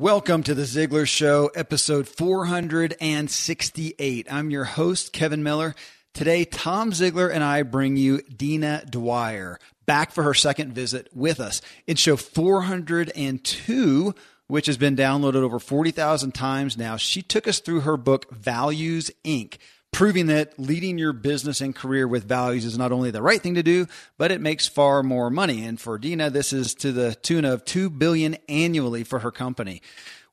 Welcome to the Ziglar Show, episode 468. I'm your host, Kevin Miller. Today, Tom Ziglar and I bring you Dina Dwyer back for her second visit with us. In show 402, which has been downloaded over 40,000 times now, she took us through her book, Values Inc proving that leading your business and career with values is not only the right thing to do, but it makes far more money. And for Dina, this is to the tune of 2 billion annually for her company.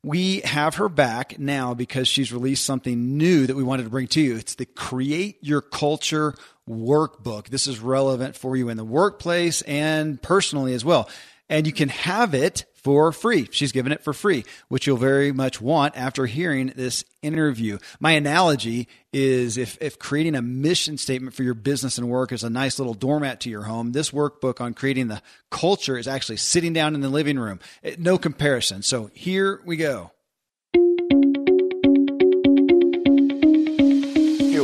We have her back now because she's released something new that we wanted to bring to you. It's the Create Your Culture workbook. This is relevant for you in the workplace and personally as well. And you can have it for free. She's given it for free, which you'll very much want after hearing this interview. My analogy is if, if creating a mission statement for your business and work is a nice little doormat to your home, this workbook on creating the culture is actually sitting down in the living room. Eh, no comparison. So here we go.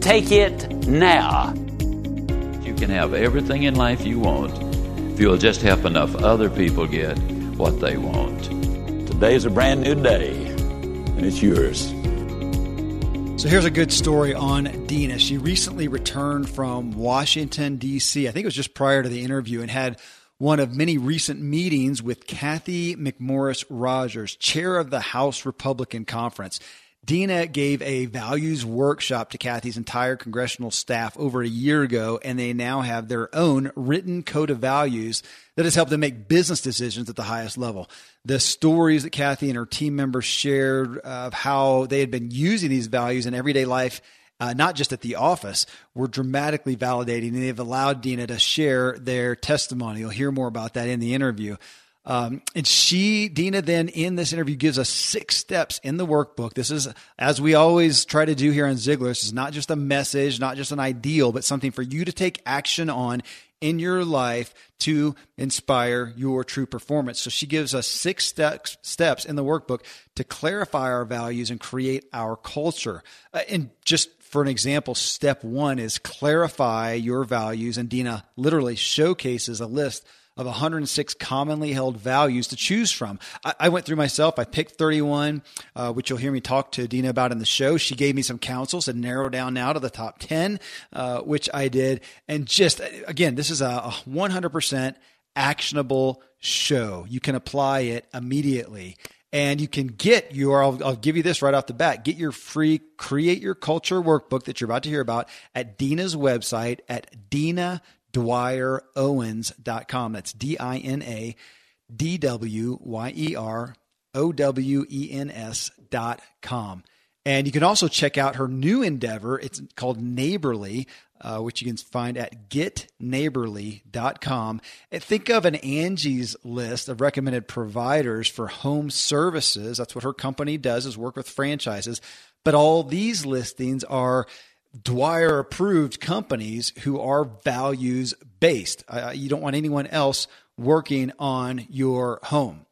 Take it now. You can have everything in life you want if you'll just help enough other people get what they want. Today is a brand new day, and it's yours. So here's a good story on Dina. She recently returned from Washington, D.C., I think it was just prior to the interview, and had one of many recent meetings with Kathy McMorris Rodgers, chair of the House Republican Conference. Dina gave a values workshop to Kathy's entire congressional staff over a year ago, and they now have their own written code of values that has helped them make business decisions at the highest level. The stories that Kathy and her team members shared of how they had been using these values in everyday life uh, not just at the office, were dramatically validating, and they've allowed Dina to share their testimony. You'll hear more about that in the interview. Um, and she, Dina, then in this interview gives us six steps in the workbook. This is, as we always try to do here on Ziglar, this is not just a message, not just an ideal, but something for you to take action on in your life to inspire your true performance. So she gives us six steps, steps in the workbook to clarify our values and create our culture. Uh, and just for an example, step one is clarify your values. And Dina literally showcases a list of 106 commonly held values to choose from. I, I went through myself. I picked 31, uh, which you'll hear me talk to Dina about in the show. She gave me some counsel, said narrow down now to the top 10, uh, which I did. And just, again, this is a, a 100% actionable show. You can apply it immediately. And you can get your, I'll, I'll, give you this right off the bat, get your free Create Your Culture workbook that you're about to hear about at Dina's website at Dina DwyerOwens.com. That's D I N A D W Y E R O W E N S.com. And you can also check out her new endeavor. It's called Neighborly, uh, which you can find at getneighborly.com. And think of an Angie's list of recommended providers for home services. That's what her company does is work with franchises. But all these listings are Dwyer approved companies who are values based. Uh, you don't want anyone else working on your home.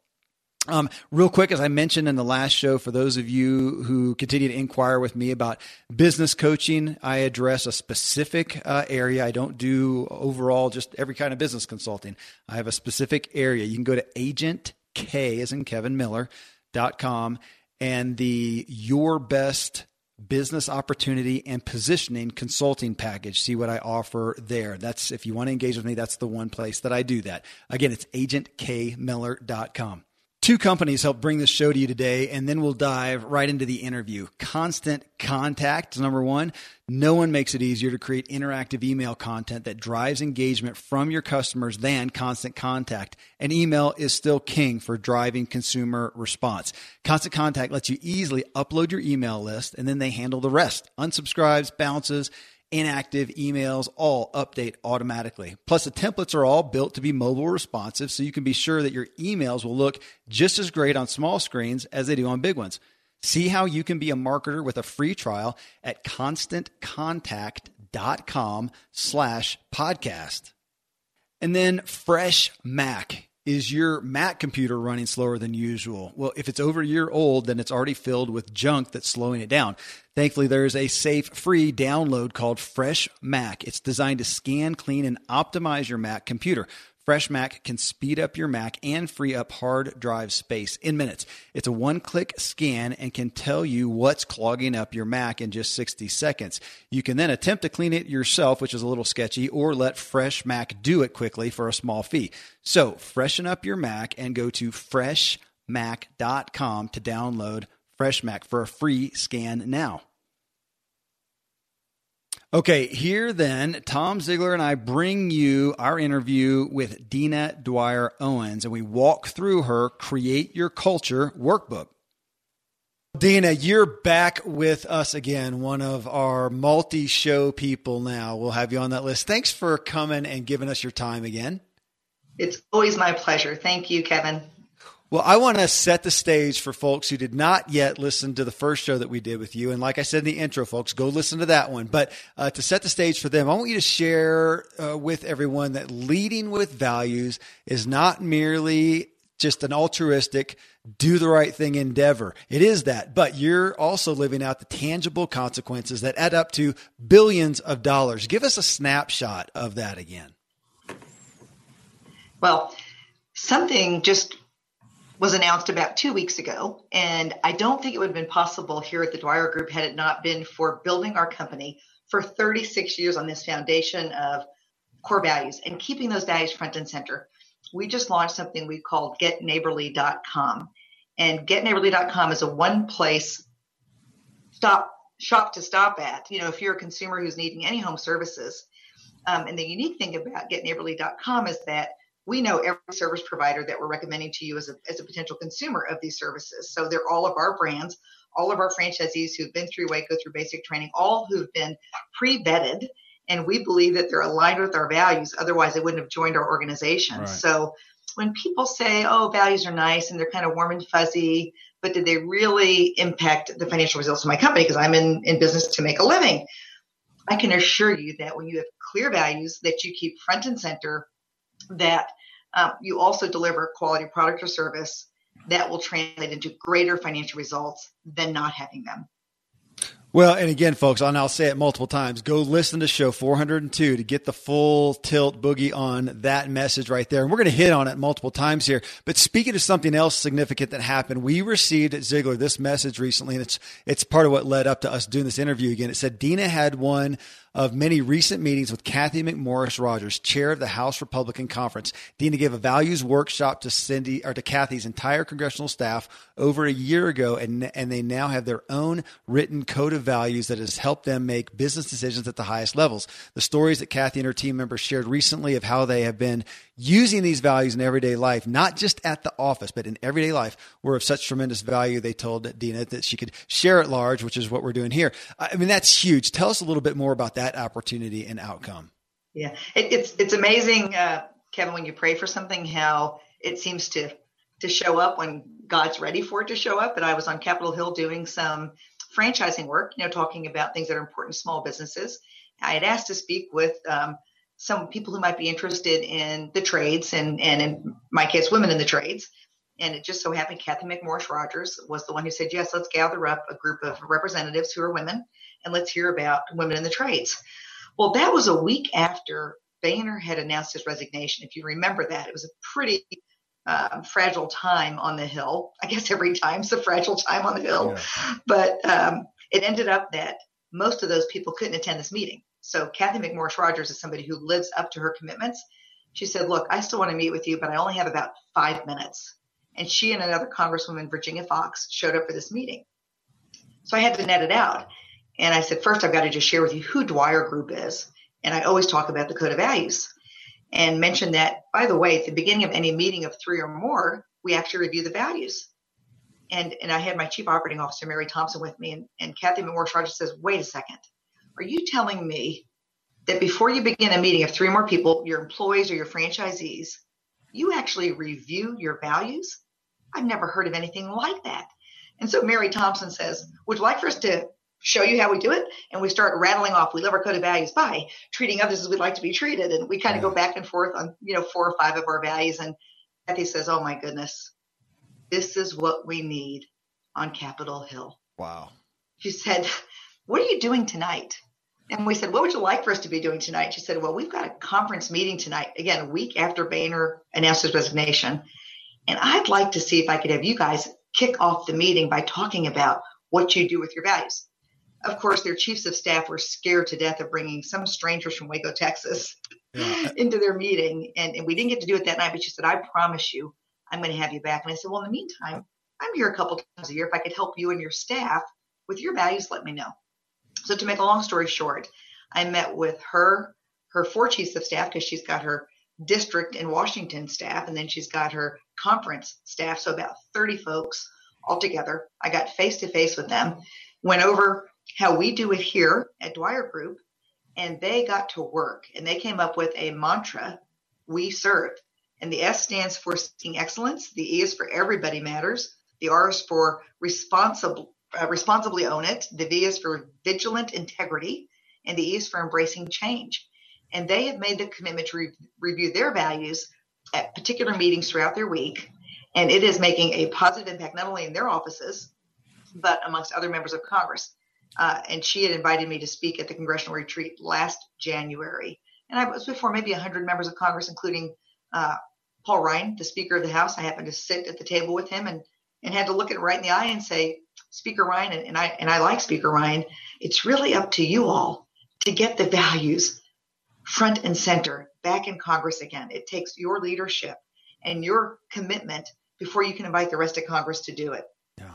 Um, real quick, as I mentioned in the last show, for those of you who continue to inquire with me about business coaching, I address a specific uh, area. I don't do overall just every kind of business consulting. I have a specific area. You can go to agent K as in Kevin Miller dot com and the your best business opportunity and positioning consulting package. See what I offer there. That's if you want to engage with me, that's the one place that I do that. Again, it's agentkmiller.com. Two companies help bring this show to you today, and then we'll dive right into the interview. Constant Contact, number one. No one makes it easier to create interactive email content that drives engagement from your customers than Constant Contact. And email is still king for driving consumer response. Constant Contact lets you easily upload your email list, and then they handle the rest unsubscribes, bounces, inactive emails all update automatically. Plus, the templates are all built to be mobile responsive, so you can be sure that your emails will look just as great on small screens as they do on big ones. See how you can be a marketer with a free trial at constantcontact.com slash podcast. And then Fresh Mac. Is your Mac computer running slower than usual? Well, if it's over a year old, then it's already filled with junk that's slowing it down. Thankfully, there is a safe, free download called Fresh Mac. It's designed to scan, clean, and optimize your Mac computer. Fresh Mac can speed up your Mac and free up hard drive space in minutes. It's a one click scan and can tell you what's clogging up your Mac in just 60 seconds. You can then attempt to clean it yourself, which is a little sketchy, or let Fresh Mac do it quickly for a small fee. So freshen up your Mac and go to freshmac.com to download Fresh Mac for a free scan now. Okay, here then, Tom Ziglar and I bring you our interview with Dina Dwyer Owens, and we walk through her Create Your Culture workbook. Dina, you're back with us again, one of our multi show people now. We'll have you on that list. Thanks for coming and giving us your time again. It's always my pleasure. Thank you, Kevin. Well, I want to set the stage for folks who did not yet listen to the first show that we did with you. And like I said in the intro, folks, go listen to that one. But uh, to set the stage for them, I want you to share uh, with everyone that leading with values is not merely just an altruistic, do the right thing endeavor. It is that, but you're also living out the tangible consequences that add up to billions of dollars. Give us a snapshot of that again. Well, something just was announced about two weeks ago. And I don't think it would have been possible here at the Dwyer Group had it not been for building our company for 36 years on this foundation of core values and keeping those values front and center. We just launched something we called getneighborly.com. And getneighborly.com is a one place stop shop to stop at. You know, if you're a consumer who's needing any home services. Um, and the unique thing about getneighborly.com is that we know every service provider that we're recommending to you as a, as a potential consumer of these services. So they're all of our brands, all of our franchisees who've been through Waco through basic training, all who've been pre vetted. And we believe that they're aligned with our values. Otherwise, they wouldn't have joined our organization. Right. So when people say, oh, values are nice and they're kind of warm and fuzzy, but did they really impact the financial results of my company? Because I'm in, in business to make a living. I can assure you that when you have clear values that you keep front and center, that um, you also deliver quality product or service that will translate into greater financial results than not having them. Well, and again, folks, and I'll say it multiple times go listen to show 402 to get the full tilt boogie on that message right there. And we're going to hit on it multiple times here. But speaking of something else significant that happened, we received at Ziglar this message recently, and it's, it's part of what led up to us doing this interview again. It said Dina had one of many recent meetings with Kathy McMorris Rodgers, chair of the House Republican Conference. Dina gave a values workshop to Cindy or to Cathy's entire congressional staff over a year ago, and and they now have their own written code of values that has helped them make business decisions at the highest levels. The stories that Kathy and her team members shared recently of how they have been using these values in everyday life, not just at the office, but in everyday life, were of such tremendous value. They told Dina that she could share at large, which is what we're doing here. I mean, that's huge. Tell us a little bit more about that opportunity and outcome. Yeah, it, it's it's amazing, uh, Kevin, when you pray for something, how it seems to to show up when God's ready for it to show up. And I was on Capitol Hill doing some franchising work, you know, talking about things that are important to small businesses. I had asked to speak with um, some people who might be interested in the trades and, and in my case, women in the trades. And it just so happened Cathy McMorris Rodgers was the one who said, yes, let's gather up a group of representatives who are women and let's hear about women in the trades. Well, that was a week after Boehner had announced his resignation. If you remember that, it was a pretty uh, fragile time on the Hill. I guess every time's a fragile time on the Hill. Yeah. But um, it ended up that most of those people couldn't attend this meeting. So Kathy McMorris Rodgers is somebody who lives up to her commitments. She said, Look, I still want to meet with you, but I only have about five minutes. And she and another Congresswoman, Virginia Foxx, showed up for this meeting. So I had to net it out. And I said, First, I've got to just share with you who Dwyer Group is. And I always talk about the Code of Values and mention that, by the way, at the beginning of any meeting of three or more, we actually review the values. And, and I had my chief operating officer, Mary Thompson, with me. And, and Cathy McMorris Rodgers says, Wait a second are you telling me that before you begin a meeting of three more people, your employees or your franchisees, you actually review your values? I've never heard of anything like that. And so Mary Thompson says, Would you like for us to show you how we do it? And we start rattling off, we live our code of values by treating others as we'd like to be treated. And we kind of go back and forth on, you know, four or five of our values. And Kathy says, Oh my goodness, this is what we need on Capitol Hill. Wow. She said, What are you doing tonight? And we said, What would you like for us to be doing tonight? She said, Well, we've got a conference meeting tonight, again, a week after Boehner announced his resignation. And I'd like to see if I could have you guys kick off the meeting by talking about what you do with your values. Of course, their chiefs of staff were scared to death of bringing some strangers from Waco, Texas yeah. into their meeting. And, and we didn't get to do it that night, but she said, I promise you, I'm going to have you back. And I said, Well, in the meantime, I'm here a couple times a year. If I could help you and your staff with your values, let me know. So to make a long story short, I met with her, her four chiefs of staff, because she's got her district in Washington staff, and then she's got her conference staff. So about 30 folks all together. I got face to face with them, went over how we do it here at Dwyer Group, and they got to work and they came up with a mantra we serve. And the S stands for seeking excellence, the E is for everybody matters, the R is for responsible uh, responsibly own it. The V is for vigilant integrity, and the E is for embracing change. And they have made the commitment to re- review their values at particular meetings throughout their week. And it is making a positive impact not only in their offices, but amongst other members of Congress. Uh, and she had invited me to speak at the congressional retreat last January. And I was before maybe 100 members of Congress, including uh, Paul Ryan, the Speaker of the House. I happened to sit at the table with him and, and had to look it right in the eye and say, Speaker Ryan, and, I and I like Speaker Ryan. It's really up to you all to get the values front and center back in Congress again. It takes your leadership and your commitment before you can invite the rest of Congress to do it. Yeah.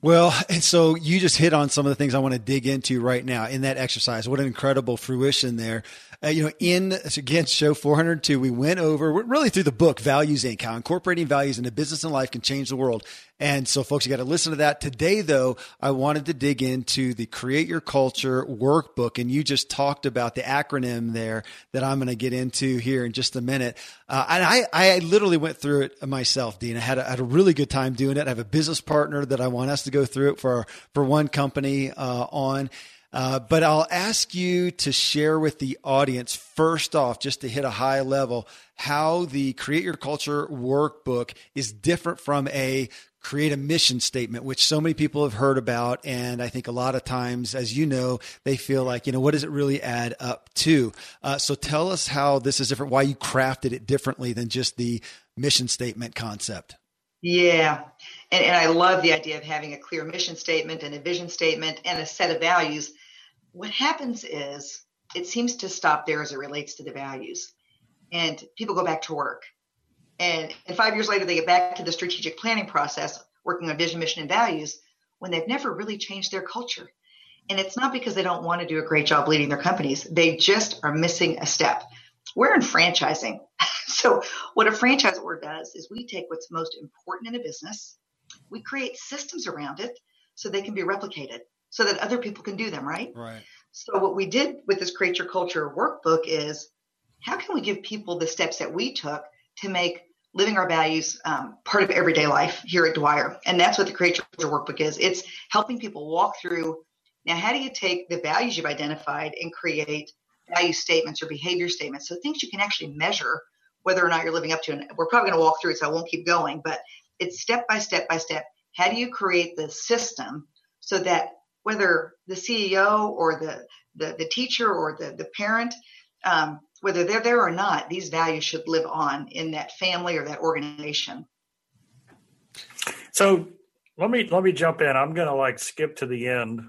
Well, and so you just hit on some of the things I want to dig into right now in that exercise. What an incredible fruition there uh, you know, in again show 402, we went over really through the book Values Inc. How incorporating values into business and life can change the world. And so, folks, you got to listen to that today. Though I wanted to dig into the Create Your Culture workbook, and you just talked about the acronym there that I'm going to get into here in just a minute. Uh, and I, I literally went through it myself, Dean. I had a, had a really good time doing it. I have a business partner that I want us to go through it for for one company uh, on. Uh, but I'll ask you to share with the audience first off, just to hit a high level, how the Create Your Culture workbook is different from a create a mission statement, which so many people have heard about. And I think a lot of times, as you know, they feel like, you know, what does it really add up to? Uh, so tell us how this is different, why you crafted it differently than just the mission statement concept. Yeah. And, and I love the idea of having a clear mission statement and a vision statement and a set of values. What happens is it seems to stop there as it relates to the values. And people go back to work. And, and five years later, they get back to the strategic planning process, working on vision, mission, and values when they've never really changed their culture. And it's not because they don't want to do a great job leading their companies, they just are missing a step. We're in franchising. so, what a franchisor does is we take what's most important in a business, we create systems around it so they can be replicated so that other people can do them, right? Right. So what we did with this Create Your Culture workbook is how can we give people the steps that we took to make living our values um, part of everyday life here at Dwyer? And that's what the Create Your workbook is. It's helping people walk through now how do you take the values you've identified and create value statements or behavior statements? So things you can actually measure whether or not you're living up to. And we're probably going to walk through it, so I won't keep going, but it's step by step by step. How do you create the system so that whether the CEO or the, the, the teacher or the, the parent, um, whether they're there or not, these values should live on in that family or that organization. So let me let me jump in. I'm going to like skip to the end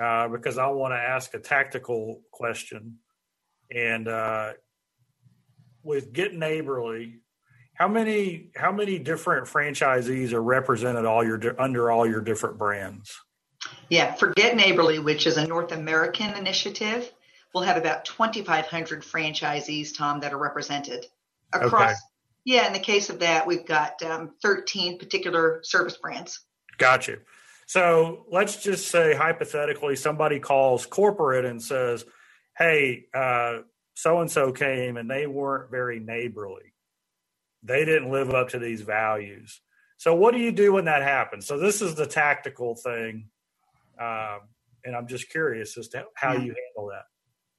uh, because I want to ask a tactical question. And uh, with Get Neighborly, how many how many different franchisees are represented all your under all your different brands? Yeah, Forget Neighborly, which is a North American initiative, we'll have about 2,500 franchisees, Tom, that are represented across. Okay. Yeah, in the case of that, we've got um, 13 particular service brands. Gotcha. So let's just say hypothetically, somebody calls corporate and says, "Hey, so and so came and they weren't very neighborly. They didn't live up to these values." So, what do you do when that happens? So, this is the tactical thing, um, and I'm just curious as to how yeah. you handle that.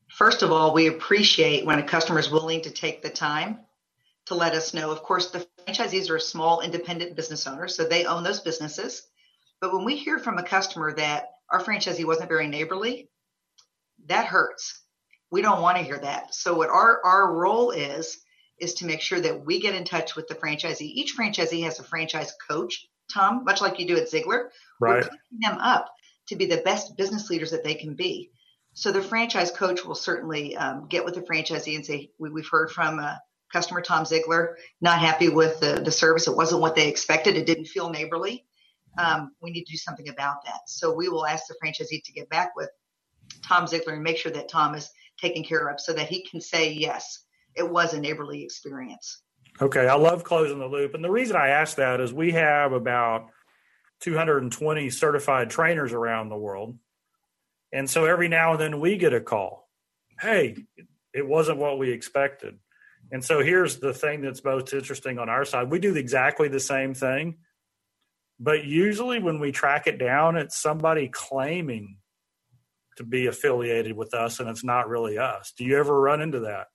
First of all, we appreciate when a customer is willing to take the time to let us know. Of course, the franchisees are small independent business owners, so they own those businesses. But when we hear from a customer that our franchisee wasn't very neighborly, that hurts. We don't want to hear that. So what our, our role is, is to make sure that we get in touch with the franchisee. Each franchisee has a franchise coach, Tom, much like you do at Ziglar. Right. We're picking them up to be the best business leaders that they can be. So the franchise coach will certainly um, get with the franchisee and say, we, have heard from uh, customer Tom Ziglar, not happy with the, the service. It wasn't what they expected. It didn't feel neighborly. Um, we need to do something about that. So we will ask the franchisee to get back with Tom Ziglar and make sure that Tom is taken care of so that he can say, yes, it was a neighborly experience. Okay. I love closing the loop. And the reason I ask that is we have about 220 certified trainers around the world. And so every now and then we get a call. Hey, it wasn't what we expected. And so here's the thing that's most interesting on our side. We do exactly the same thing, but usually when we track it down, it's somebody claiming to be affiliated with us and it's not really us. Do you ever run into that?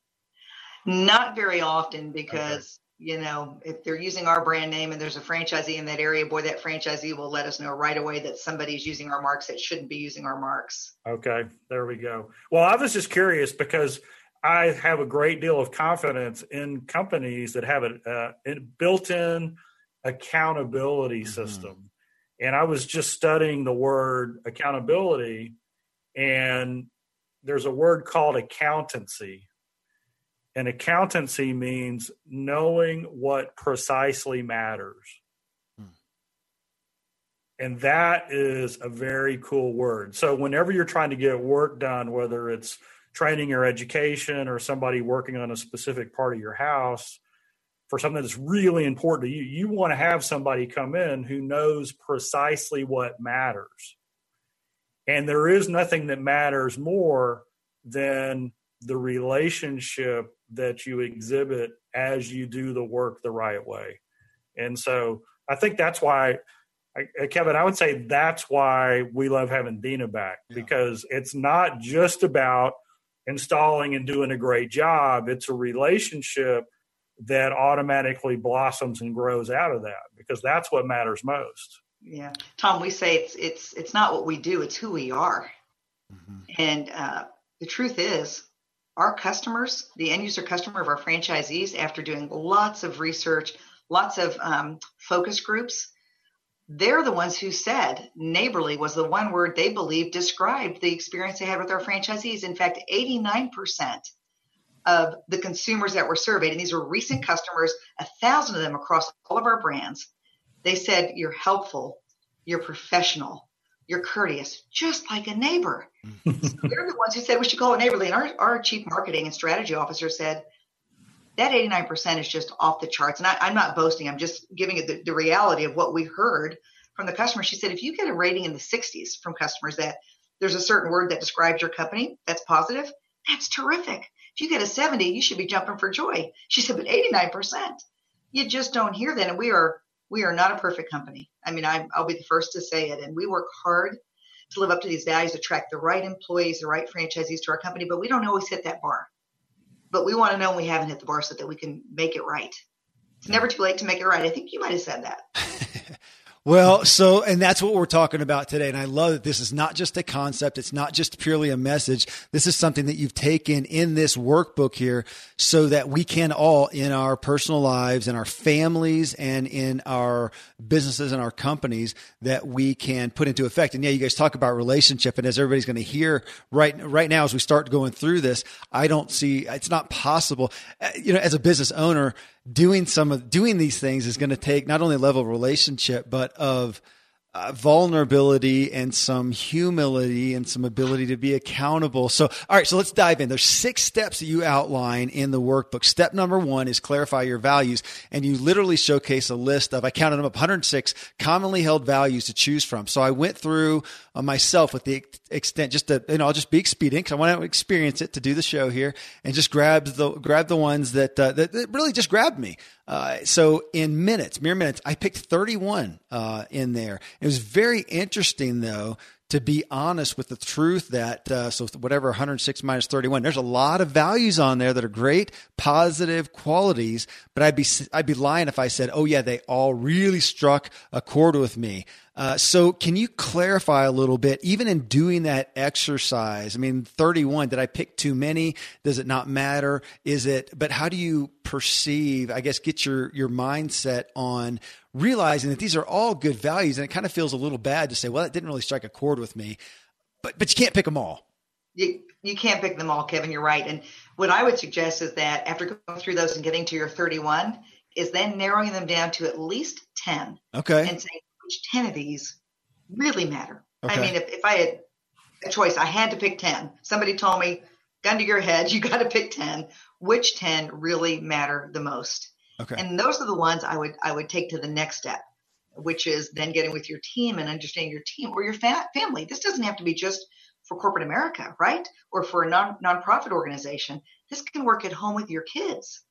Not very often because. You know, if they're using our brand name and there's a franchisee in that area, boy, that franchisee will let us know right away that somebody's using our marks that shouldn't be using our marks. Okay, there we go. Well, I was just curious because I have a great deal of confidence in companies that have a, uh, built-in accountability mm-hmm. system. And I was just studying the word accountability, and there's a word called accountancy. And accountancy means knowing what precisely matters. Hmm. And that is a very cool word. So, whenever you're trying to get work done, whether it's training or education or somebody working on a specific part of your house for something that's really important to you, you want to have somebody come in who knows precisely what matters. And there is nothing that matters more than the relationship that you exhibit as you do the work the right way. And so I think that's why, Kevin, I would say that's why we love having Dina back yeah. because it's not just about installing and doing a great job. It's a relationship that automatically blossoms and grows out of that because that's what matters most. Yeah, Tom, we say it's it's it's not what we do; it's who we are. Mm-hmm. And uh, the truth is, our customers, the end user customer of our franchisees, after doing lots of research, lots of um, focus groups, they're the ones who said neighborly was the one word they believed described the experience they had with our franchisees. In fact, 89% of the consumers that were surveyed, and these were recent customers, a thousand of them across all of our brands, they said, You're helpful, you're professional, you're courteous, just like a neighbor. so they're the ones who said we should call it neighborly. And our, our chief marketing and strategy officer said, that 89% is just off the charts. And I, am not boasting, I'm just giving it the, the reality of what we heard from the customer. She said, if you get a rating in the 60s from customers that there's a certain word that describes your company that's positive, that's terrific. If you get a 70, you should be jumping for joy. She said, but 89%, you just don't hear that. And we are we are not a perfect company. I mean, I, I'll be the first to say it. And we work hard to live up to these values, attract the right employees, the right franchisees to our company, but we don't always hit that bar but we want to know we haven't hit the bar so that we can make it right. It's never too late to make it right. I think you might have said that. Well, so, and that's what we're talking about today. And I love that this is not just a concept. It's not just purely a message. This is something that you've taken in this workbook here so that we can all in our personal lives and our families and in our businesses and our companies that we can put into effect. And yeah, you guys talk about relationship. And as everybody's going to hear right, right now, as we start going through this, I don't see, it's not possible. Uh, you know, as a business owner, doing some of doing these things is going to take not only level relationship but of uh, vulnerability and some humility and some ability to be accountable. So, all right, so let's dive in. There's six steps that you outline in the workbook. Step number one is clarify your values. And you literally showcase a list of, I counted them up, 106 commonly held values to choose from. So I went through uh, myself with the extent, just to, you know, I'll just be expedient because I want to experience it to do the show here and just grab the, grab the ones that, uh, that, that really just grabbed me. Uh, so in minutes, mere minutes, I picked 31 uh, in there. It was very interesting, though, to be honest with the truth that uh, so whatever 106 minus 31 there's a lot of values on there that are great positive qualities but i'd be i'd be lying if i said oh yeah they all really struck a chord with me. Uh, so can you clarify a little bit even in doing that exercise i mean 31 did i pick too many? Does it not matter? Is it but how do you perceive i guess get your your mindset on realizing that these are all good values and it kind of feels a little bad to say well that didn't really strike a chord with me. But but you can't pick them all. You, you can't pick them all kevin you're right. And what i would suggest is that after going through those and getting to your 31 is then narrowing them down to at least 10 okay. And saying which 10 of these really matter? Okay. i mean if, if i had a choice i had to pick 10 somebody told me gun to your head you got to pick 10 which 10 really matter the most okay and those are the ones I would I would take to the next step, which is then getting with your team and understanding your team or your fa- family. This doesn't have to be just for corporate America, right? Or for a non nonprofit organization. This can work at home with your kids.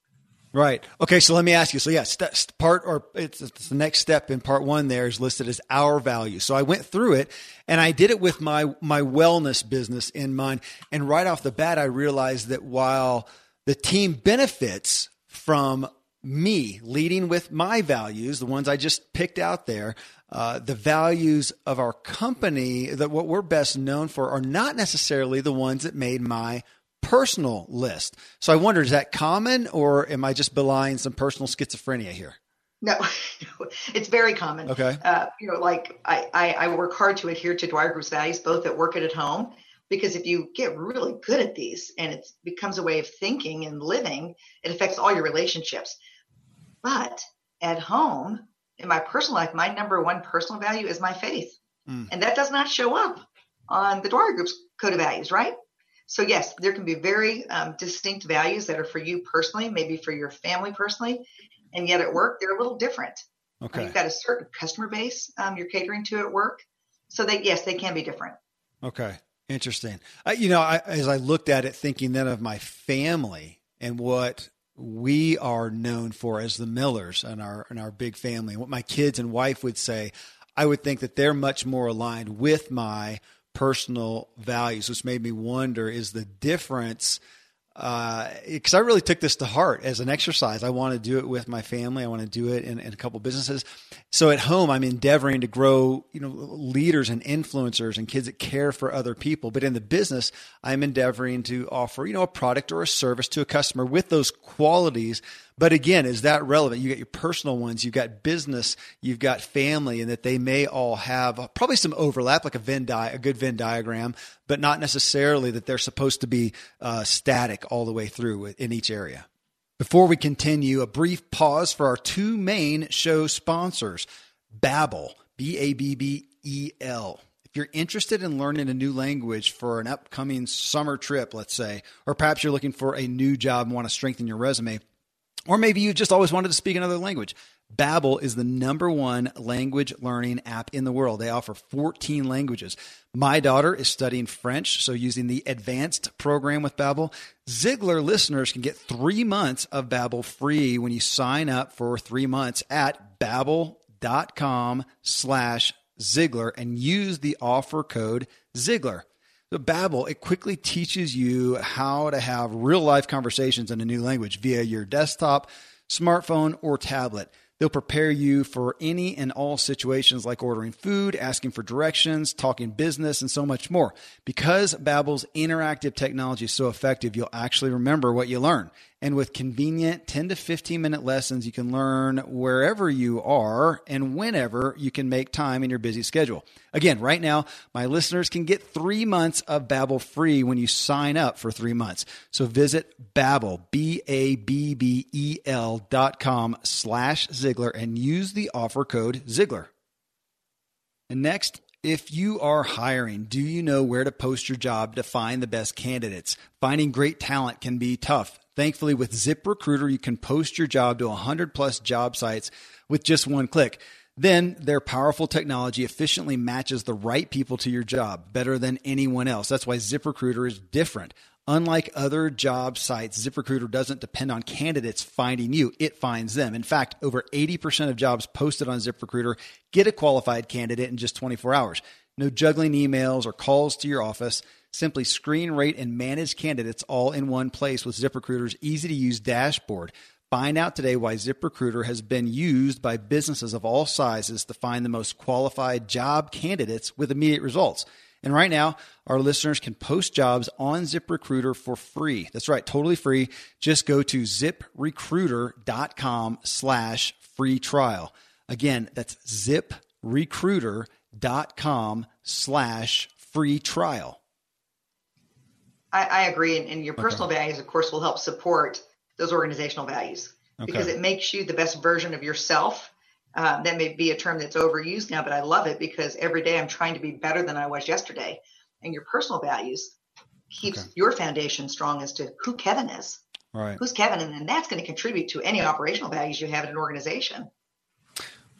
Right. Okay. So let me ask you. So yeah, st- part or it's, it's the next step in part one there is listed as our value. So I went through it and I did it with my my wellness business in mind. And right off the bat, I realized that while the team benefits from me leading with my values, the ones I just picked out there, uh, the values of our company, that what we're best known for, are not necessarily the ones that made my personal list. So I wonder, is that common or am I just belying some personal schizophrenia here? No, it's very common. Okay. Uh, you know, like I, I, I work hard to adhere to Dwyer Group's values, both at work and at home, because if you get really good at these and it becomes a way of thinking and living, it affects all your relationships. But at home, in my personal life, my number one personal value is my faith. Mm. And that does not show up on the Dwyer Group's code of values, right? So, yes, there can be very um, distinct values that are for you personally, maybe for your family personally, and yet at work, they're a little different. Okay. You've got a certain customer base um, you're catering to at work. So, that yes, they can be different. Okay. Interesting. I, you know, I, as I looked at it, thinking then of my family and what we are known for as the Millers and our and our big family, and what my kids and wife would say, I would think that they're much more aligned with my personal values, which made me wonder: is the difference? Uh, because I really took this to heart as an exercise. I want to do it with my family. I want to do it in, in a couple businesses. So at home, I'm endeavoring to grow, you know, leaders and influencers and kids that care for other people. But in the business, I'm endeavoring to offer, you know, a product or a service to a customer with those qualities. But again, is that relevant? You got your personal ones, you've got business, you've got family, and that they may all have probably some overlap, like a Venn di- a good Venn diagram, but not necessarily that they're supposed to be uh, static all the way through in each area. Before we continue, a brief pause for our two main show sponsors, Babbel, B A B B E L. If you're interested in learning a new language for an upcoming summer trip, let's say, or perhaps you're looking for a new job and want to strengthen your resume, or maybe you just always wanted to speak another language. Babbel is the number one language learning app in the world. They offer 14 languages. My daughter is studying French, so using the advanced program with Babbel, Ziglar listeners can get 3 months of Babbel free when you sign up for 3 months at babbel.com slash Ziglar and use the offer code Ziglar. So Babbel, it quickly teaches you how to have real life conversations in a new language via your desktop, smartphone, or tablet. They'll prepare you for any and all situations like ordering food, asking for directions, talking business, and so much more. Because Babbel's interactive technology is so effective, you'll actually remember what you learn. And with convenient 10 to 15 minute lessons, you can learn wherever you are and whenever you can make time in your busy schedule. Again, right now, my listeners can get three months of Babbel free when you sign up for three months. So visit Babbel, B-A-B-B-E-L dot com slash Ziglar and use the offer code Ziglar. And next, if you are hiring, do you know where to post your job to find the best candidates? Finding great talent can be tough. Thankfully, with ZipRecruiter, you can post your job to 100 plus job sites with just one click. Then their powerful technology efficiently matches the right people to your job better than anyone else. That's why ZipRecruiter is different. Unlike other job sites, ZipRecruiter doesn't depend on candidates finding you, it finds them. In fact, over 80% of jobs posted on ZipRecruiter get a qualified candidate in just 24 hours. No juggling emails or calls to your office. Simply screen, rate, and manage candidates all in one place with ZipRecruiter's easy to use dashboard. Find out today why ZipRecruiter has been used by businesses of all sizes to find the most qualified job candidates with immediate results. And right now, our listeners can post jobs on ZipRecruiter for free. That's right, totally free. Just go to ziprecruiter.com slash free trial. Again, that's ziprecruiter.com slash free trial. I, I agree. And, and, your personal okay. values, of course, will help support those organizational values okay. because it makes you the best version of yourself uh, that may be a term that's overused now, but I love it because every day I'm trying to be better than I was yesterday. And your personal values keeps okay. your foundation strong as to who Kevin is. Right. Who's Kevin? And then that's going to contribute to any operational values you have in an organization.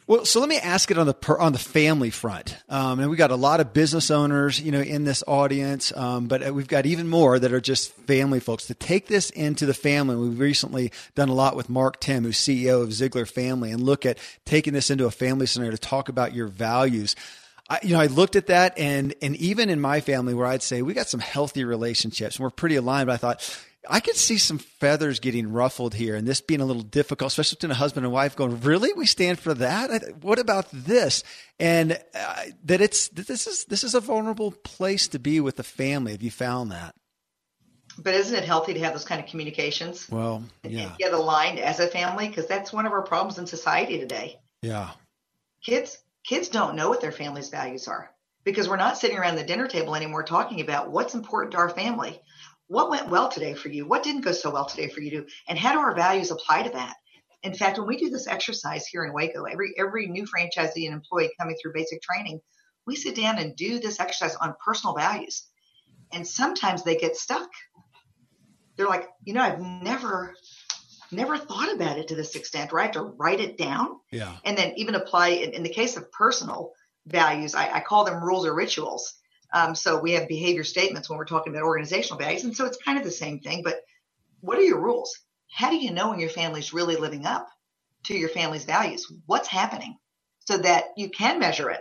Well, so let me ask it on the per, on the family front, um, and we got a lot of business owners, you know, in this audience, um, but we've got even more that are just family folks. To take this into the family, we've recently done a lot with Mark Timm, who's CEO of Ziglar Family, and look at taking this into a family scenario to talk about your values. I, you know, I looked at that, and and even in my family, where I'd say we got some healthy relationships, and we're pretty aligned. But I thought I could see some feathers getting ruffled here and this being a little difficult, especially between a husband and wife going, really? We stand for that? What about this? And uh, that it's, that this is, this is a vulnerable place to be with the family. Have you found that? But isn't it healthy to have those kind of communications? Well, yeah. And get aligned as a family because that's one of our problems in society today. Yeah. Kids, kids don't know what their family's values are because we're not sitting around the dinner table anymore talking about what's important to our family what went well today for you? What didn't go so well today for you? And how do our values apply to that? In fact, when we do this exercise here in Waco, every every new franchisee and employee coming through basic training, we sit down and do this exercise on personal values. And sometimes they get stuck. They're like, you know, I've never never thought about it to this extent, right? To write it down. Yeah. And then even apply in, in the case of personal values, I, I call them rules or rituals um, so we have behavior statements when we're talking about organizational values. And so it's kind of the same thing, but what are your rules? How do you know when your family's really living up to your family's values? What's happening so that you can measure it?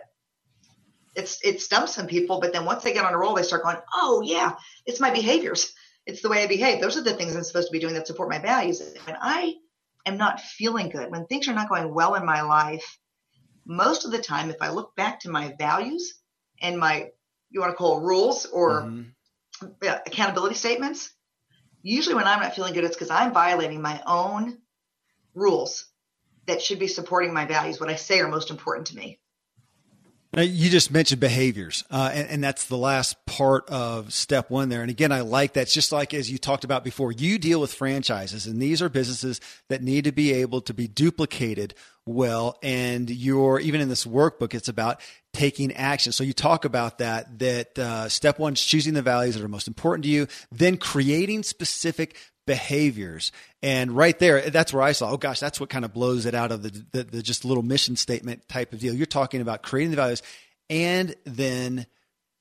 It's, it stumps some people, but then once they get on a roll, they start going, oh, yeah, it's my behaviors. It's the way I behave. Those are the things I'm supposed to be doing that support my values. When I am not feeling good, when things are not going well in my life, most of the time, if I look back to my values and my you want to call rules or mm-hmm. accountability statements. Usually, when I'm not feeling good, it's because I'm violating my own rules that should be supporting my values, what I say are most important to me. Now, you just mentioned behaviors, uh, and, and, that's the last part of step one there. And again, I like that. It's just like as you talked about before, you deal with franchises, and these are businesses that need to be able to be duplicated well. And you're even in this workbook, it's about taking action. So you talk about that. That uh, step one is choosing the values that are most important to you, then creating specific behaviors. And right there, that's where I saw, oh gosh, that's what kind of blows it out of the, the, the just little mission statement type of deal. You're talking about creating the values and then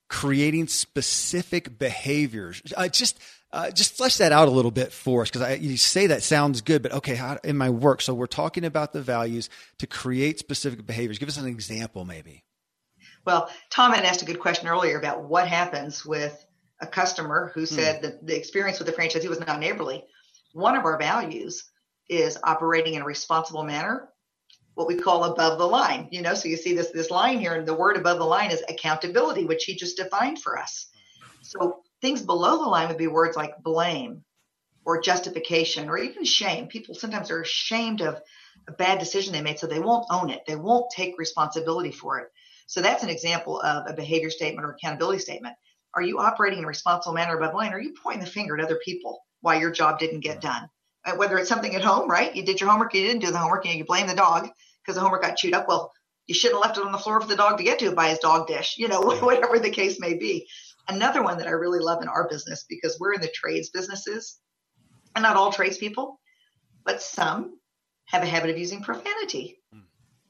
creating specific behaviors. Uh, just, uh, just flesh that out a little bit for us because you say that sounds good, but okay, how, in my work. So we're talking about the values to create specific behaviors. Give us an example, maybe. Well, Tom had asked a good question earlier about what happens with a customer who hmm. said that the experience with the franchisee was not neighborly. One of our values is operating in a responsible manner, what we call above the line. You know, so you see this this line here, and the word above the line is accountability, which he just defined for us. So things below the line would be words like blame or justification or even shame. People sometimes are ashamed of a bad decision they made, so they won't own it. They won't take responsibility for it. So that's an example of a behavior statement or accountability statement. Are you operating in a responsible manner above line? Are you pointing the finger at other people why your job didn't get done? Uh, whether it's something at home, right? You did your homework, you didn't do the homework, and you blame the dog because the homework got chewed up. Well, you shouldn't have left it on the floor for the dog to get to by his dog dish, you know, whatever the case may be. Another one that I really love in our business because we're in the trades businesses, and not all tradespeople, but some have a habit of using profanity.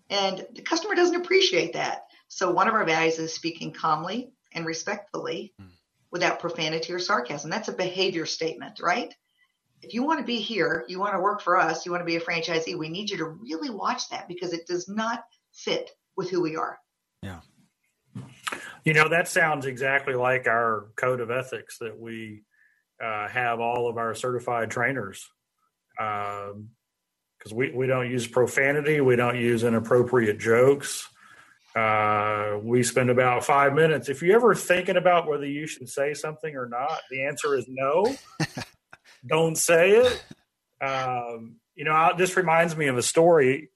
And the customer doesn't appreciate that. So one of our values is speaking calmly and respectfully mm. without profanity or sarcasm. That's a behavior statement, right? If you want to be here, you want to work for us, you want to be a franchisee, we need you to really watch that because it does not fit with who we are. Yeah. You know, that sounds exactly like our code of ethics that we uh, have all of our certified trainers. Because um, we, we don't use profanity, we don't use inappropriate jokes. Uh, we spend about five minutes. If you're ever thinking about whether you should say something or not, the answer is no. don't say it. Um, you know, this reminds me of a story.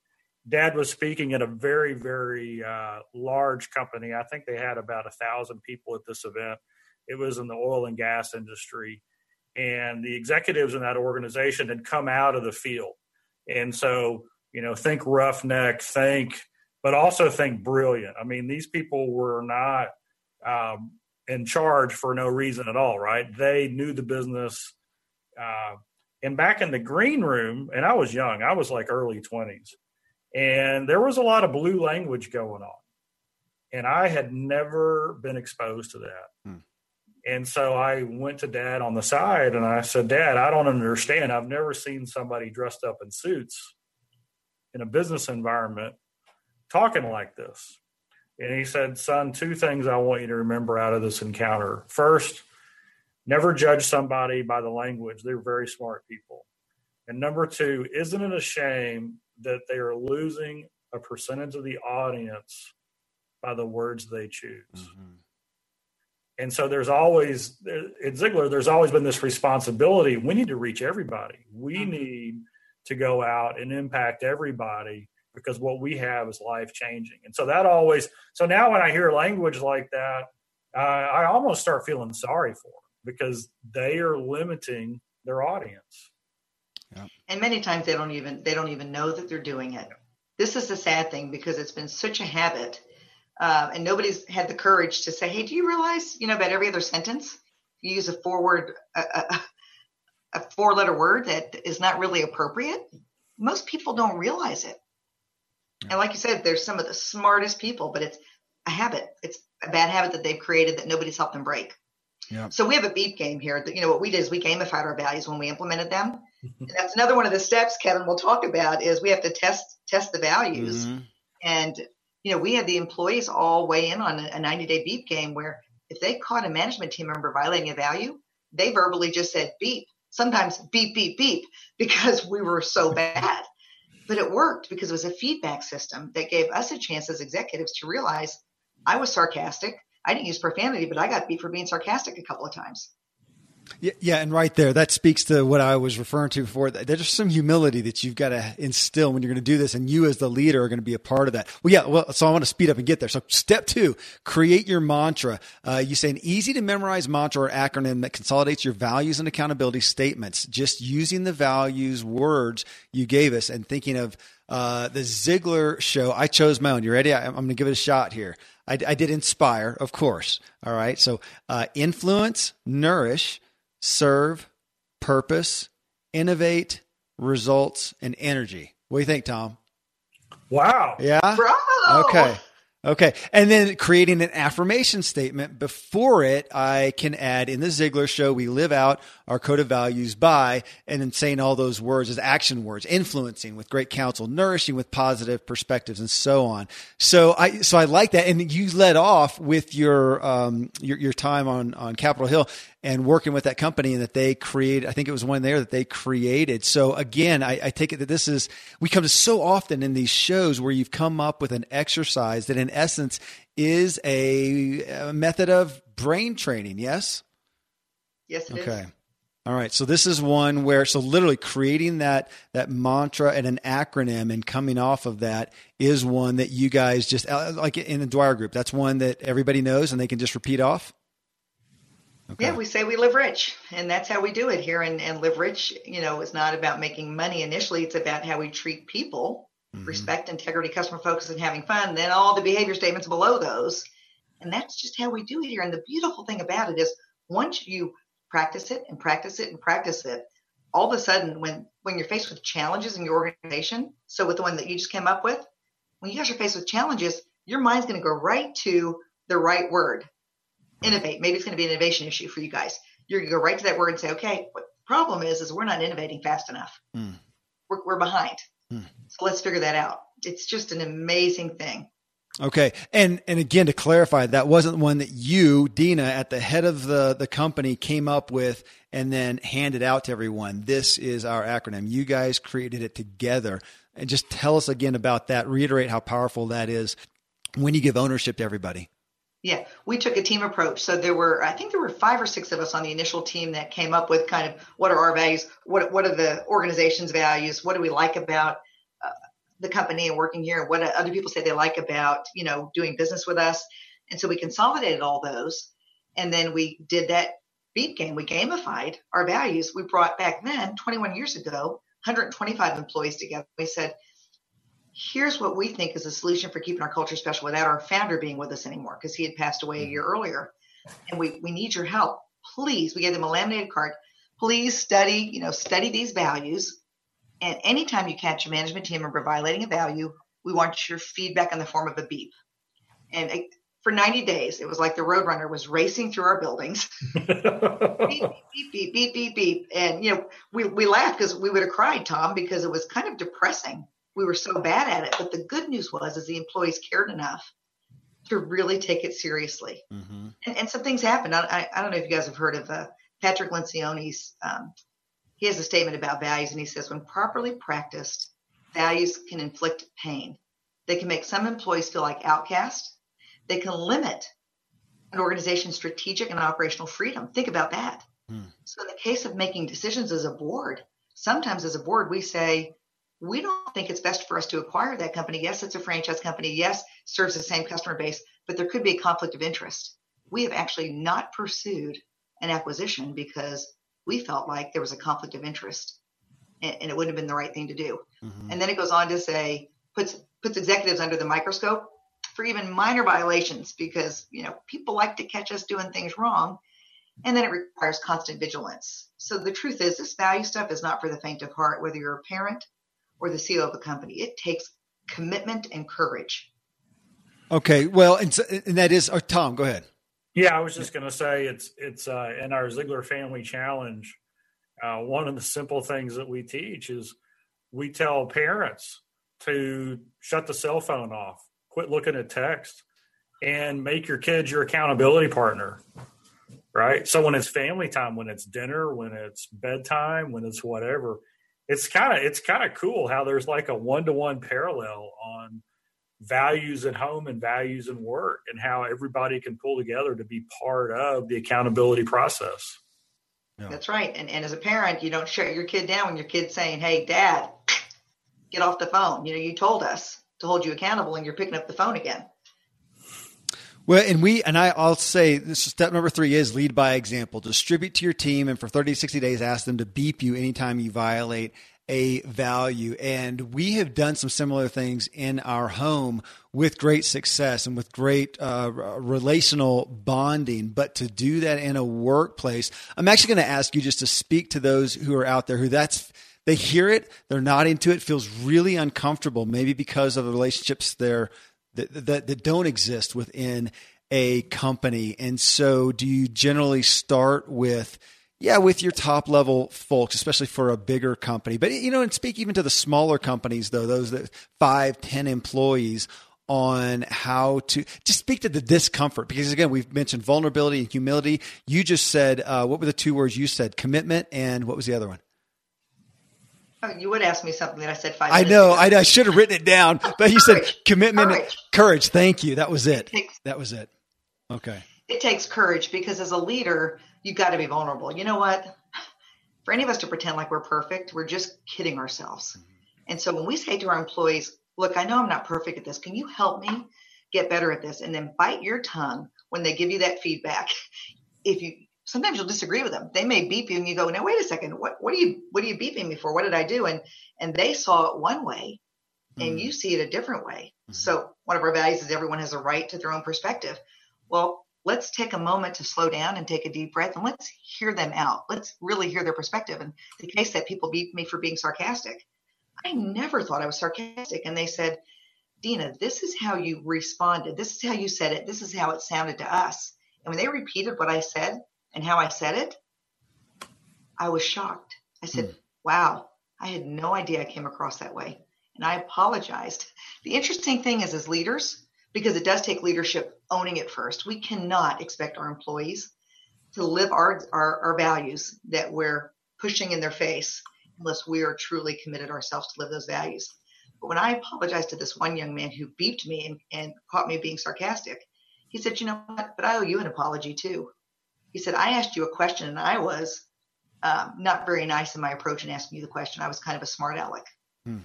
Dad was speaking at a very, very uh, large company. I think they had about a thousand people at this event. It was in the oil and gas industry, and the executives in that organization had come out of the field. And so, you know, think roughneck, think but also think brilliant. I mean, these people were not um, in charge for no reason at all, right? They knew the business. Uh, and back in the green room, and I was young, I was like early 20s, and there was a lot of blue language going on. And I had never been exposed to that. Hmm. And so I went to dad on the side and I said, Dad, I don't understand. I've never seen somebody dressed up in suits in a business environment talking like this. And he said, Son, two things I want you to remember out of this encounter. First, never judge somebody by the language. They're very smart people. And number two, isn't it a shame that they are losing a percentage of the audience by the words they choose? Mm-hmm. And so there's always, at Ziglar, there's always been this responsibility. We need to reach everybody. We mm-hmm. need to go out and impact everybody because what we have is life changing. And so that always, so now when I hear language like that, uh, I almost start feeling sorry for them because they are limiting their audience. Yeah. And many times they don't even they don't even know that they're doing it. This is the sad thing because it's been such a habit, uh, and nobody's had the courage to say, "Hey, do you realize you know about every other sentence you use a forward a, a, a four letter word that is not really appropriate?" Most people don't realize it. And like you said, there's some of the smartest people, but it's a habit. It's a bad habit that they've created that nobody's helped them break. Yeah. So we have a beep game here. That you know what we did is we gamified our values when we implemented them. and that's another one of the steps, Kevin, we'll talk about is we have to test test the values. Mm-hmm. And you know, we had the employees all weigh in on a 90 day beep game where if they caught a management team member violating a value, they verbally just said beep, sometimes beep, beep, beep, because we were so bad. But it worked because it was a feedback system that gave us a chance as executives to realize I was sarcastic. I didn't use profanity, but I got beat for being sarcastic a couple of times. Yeah, yeah, and right there, that speaks to what I was referring to before. There's some humility that you've got to instill when you're going to do this, and you as the leader are going to be a part of that. Well, yeah, well, so I want to speed up and get there. So, step two: create your mantra. Uh, you say an easy to memorize mantra or acronym that consolidates your values and accountability statements. Just using the values words you gave us, and thinking of uh, the Ziglar show. I chose my own. You ready? I, am going to give it a shot here. I, I, did inspire, of course. All right. So, uh, influence, nourish serve, purpose, innovate, results, and energy. What do you think, Tom? Wow. Yeah. Bravo. Okay. Okay. And then creating an affirmation statement before it, I can add in the Ziglar show, we live out our code of values by, and then saying all those words as action words, influencing with great counsel, nourishing with positive perspectives, and so on. So I, so I like that. And you led off with your, um, your, your time on, on Capitol Hill and working with that company and that they created, I think it was one there that they created. So again, I, I, take it that this is, we come to so often in these shows where you've come up with an exercise that in essence is a, a method of brain training. Yes? Yes, okay. Is. All right. So this is one where so literally creating that that mantra and an acronym and coming off of that is one that you guys just uh, like in the Dwyer group. That's one that everybody knows and they can just repeat off. Okay. Yeah, we say we live rich, and that's how we do it here. And, and live rich, you know, is not about making money initially. It's about how we treat people, mm-hmm. respect, integrity, customer focus, and having fun. Then all the behavior statements below those, and that's just how we do it here. And the beautiful thing about it is, once you practice it and practice it and practice it, all of a sudden, when when you're faced with challenges in your organization, so with the one that you just came up with, when you guys are faced with challenges, your mind's going to go right to the right word innovate. Maybe it's going to be an innovation issue for you guys. You're going to go right to that word and say, okay, what the problem is, is we're not innovating fast enough. Mm. We're, we're behind. Mm. So let's figure that out. It's just an amazing thing. Okay. And and again to clarify, that wasn't one that you, Dina, at the head of the, the company came up with and then handed out to everyone. This is our acronym. You guys created it together. And just tell us again about that. Reiterate how powerful that is when you give ownership to everybody. Yeah, we took a team approach. So there were, I think there were five or six of us on the initial team that came up with kind of what are our values, what what are the organization's values, what do we like about uh, the company and working here, and what other people say they like about you know doing business with us. And so we consolidated all those, and then we did that beat game. We gamified our values. We brought back then, 21 years ago, 125 employees together. We said, here's what we think is a solution for keeping our culture special without our founder being with us anymore because he had passed away a mm-hmm. year earlier. And we, we need your help. Please, we gave them a laminated card. Please study, you know, study these values. And anytime you catch a management team member violating a value, we want your feedback in the form of a beep. And for 90 days, it was like the Roadrunner was racing through our buildings. beep, beep, beep, beep, beep, beep. And, you know, we, we laughed because we would have cried, Tom, because it was kind of depressing we were so bad at it. But the good news was, is the employees cared enough to really take it seriously. Mm-hmm. And, and, some things happened. I, I, don't know if you guys have heard of uh, Patrick Lencioni's. Um, he has a statement about values, and he says, when properly practiced, values can inflict pain. They can make some employees feel like outcasts. They can limit an organization's strategic and operational freedom. Think about that. Mm. So, in the case of making decisions as a board, sometimes as a board, we say, we don't think it's best for us to acquire that company. Yes, it's a franchise company. Yes, serves the same customer base, but there could be a conflict of interest. We have actually not pursued an acquisition because we felt like there was a conflict of interest and, and it wouldn't have been the right thing to do. Mm-hmm. And then it goes on to say, puts, puts executives under the microscope for even minor violations because, you know, people like to catch us doing things wrong. And then it requires constant vigilance. So the truth is, this value stuff is not for the faint of heart, whether you're a parent, or the CEO of a company. It takes commitment and courage. Okay, well, and, and that is, uh, Tom, go ahead. Yeah, I was just going to say it's it's uh, in our Ziglar Family Challenge. Uh, one of the simple things that we teach is we tell parents to shut the cell phone off, quit looking at text, and make your kids your accountability partner. Right. So when it's family time, when it's dinner, when it's bedtime, when it's whatever, it's kind of it's kind of cool how there's like a one to one parallel on values at home and values in work and how everybody can pull together to be part of the accountability process. Yeah. That's right. And and as a parent, you don't shut your kid down when your kid's saying, "Hey, dad, get off the phone." You know, you told us to hold you accountable and you're picking up the phone again. Well, and we, and I, I'll say this step number three is lead by example. Distribute to your team and for 30 to 60 days, ask them to beep you anytime you violate a value. And we have done some similar things in our home with great success and with great uh, relational bonding. But to do that in a workplace, I'm actually going to ask you just to speak to those who are out there who that's, they hear it, they're not into it, feels really uncomfortable, maybe because of the relationships they're that, that, that don't exist within a company. And so, do you generally start with, yeah, with your top level folks, especially for a bigger company? But, you know, and speak even to the smaller companies, though, those that five, ten employees on how to just speak to the discomfort because again we've mentioned vulnerability and humility you just said uh, what were the two words you said commitment and what was the other one Oh, you would ask me something that I said five. I know. I, I, should have written it down, but you said commitment, courage. courage. Thank you. That was it. it takes, that was it. Okay. It takes courage because as a leader, you got to be vulnerable. You know what? For any of us to pretend like we're perfect, we're just kidding ourselves. Mm-hmm. And so when we say to our employees, "Look, I know I'm not perfect at this. Can you help me get better at this?" and then bite your tongue when they give you that feedback. If you sometimes you'll disagree with them. They may beep you and you go, now wait a second, what what are you what are you beeping me for? What did I do? And and they saw it one way and mm. you see it a different way. Mm. So one of our values is everyone has a right to their own perspective. Well, let's take a moment to slow down and take a deep breath and let's hear them out. Let's really hear their perspective. And the case that people beep me for being sarcastic, I never thought I was sarcastic. And they said, Dina, this is how you responded. This is how you said it. This is how it sounded to us. And when they repeated what I said and how I said it, I was shocked. I said, mm. wow, I had no idea I came across that way. And I apologized. The interesting thing is, as leaders, because it does take leadership owning it first, we cannot expect our employees to live our, our, our values that we're pushing in their face unless we are truly committed ourselves to live those values. But when I apologized to this one young man who beeped me and, and caught me being sarcastic, he said, You know what? But I owe you an apology too. He said, I asked you a question and I was um, not very nice in my approach in asking you the question. I was kind of a smart aleck. Hmm.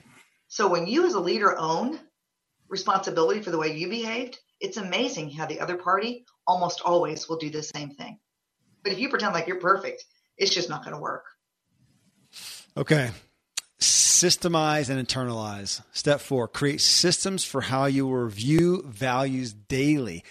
So when you as a leader own responsibility for the way you behaved, it's amazing how the other party almost always will do the same thing. But if you pretend like you're perfect, it's just not going to work. Okay. Systemize and internalize. Step four, create systems for how you review values daily.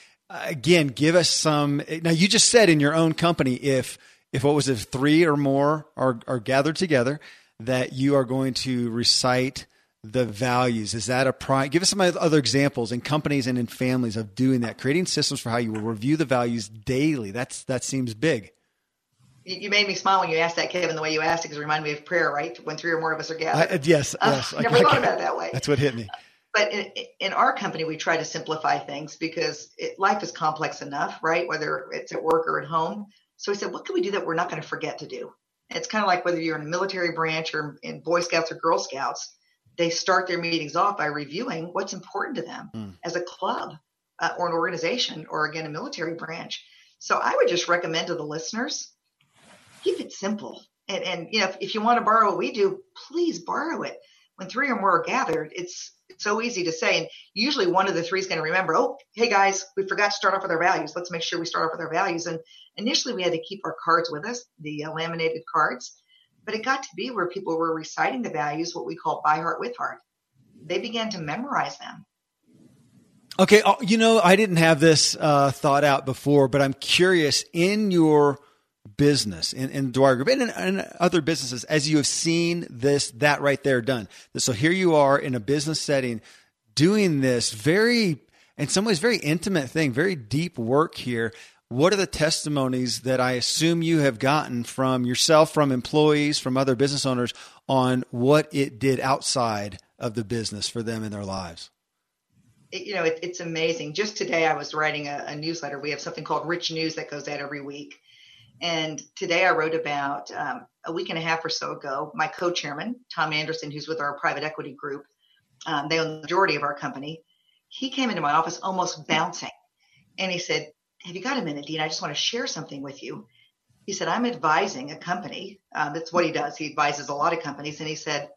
Again, give us some. Now, you just said in your own company, if if what was it, three or more are, are gathered together, that you are going to recite the values. Is that a prime? Give us some other examples in companies and in families of doing that, creating systems for how you will review the values daily. That's that seems big. You made me smile when you asked that, Kevin, the way you asked it, because it reminded me of prayer, right? When three or more of us are gathered. I, yes, uh, yes. never I, thought about it that way. That's what hit me. But in, in our company, we try to simplify things because it, life is complex enough, right? Whether it's at work or at home. So we said, what can we do that we're not going to forget to do? And it's kind of like whether you're in a military branch or in Boy Scouts or Girl Scouts, they start their meetings off by reviewing what's important to them mm. as a club uh, or an organization or again a military branch. So I would just recommend to the listeners keep it simple. And, and you know, if, if you want to borrow what we do, please borrow it. When three or more are gathered, it's so easy to say. And usually one of the three is going to remember, oh, hey guys, we forgot to start off with our values. Let's make sure we start off with our values. And initially we had to keep our cards with us, the uh, laminated cards. But it got to be where people were reciting the values, what we call by heart with heart. They began to memorize them. Okay, uh, you know, I didn't have this uh, thought out before, but I'm curious in your business in, in Dwyer Group and in, in, other businesses as you have seen this, that right there done. So here you are in a business setting doing this very, in some ways, very intimate thing, very deep work here. What are the testimonies that I assume you have gotten from yourself, from employees, from other business owners on what it did outside of the business for them in their lives? you know, it, it's amazing. Just today, I was writing a, a, newsletter. We have something called Rich News that goes out every week. And today I wrote about um, a week and a half or so ago, my co chairman, Tom Anderson, who's with our private equity group, um, they own the majority of our company. He came into my office almost bouncing and he said, Have you got a minute, Dean? I just want to share something with you. He said, I'm advising a company. Um, that's what he does. He advises a lot of companies. And he said,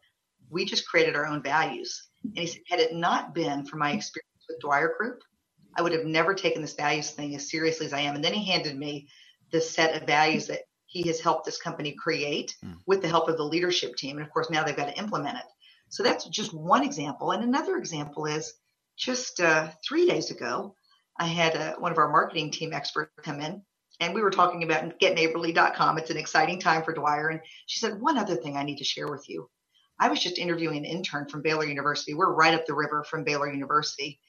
We just created our own values. And he said, Had it not been for my experience with Dwyer Group, I would have never taken this values thing as seriously as I am. And then he handed me the set of values that he has helped this company create mm. with the help of the leadership team. And of course, now they've got to implement it. So that's just one example. And another example is just uh, three days ago, I had uh, one of our marketing team experts come in and we were talking about getneighborly.com. It's an exciting time for Dwyer. And she said, One other thing I need to share with you. I was just interviewing an intern from Baylor University. We're right up the river from Baylor University.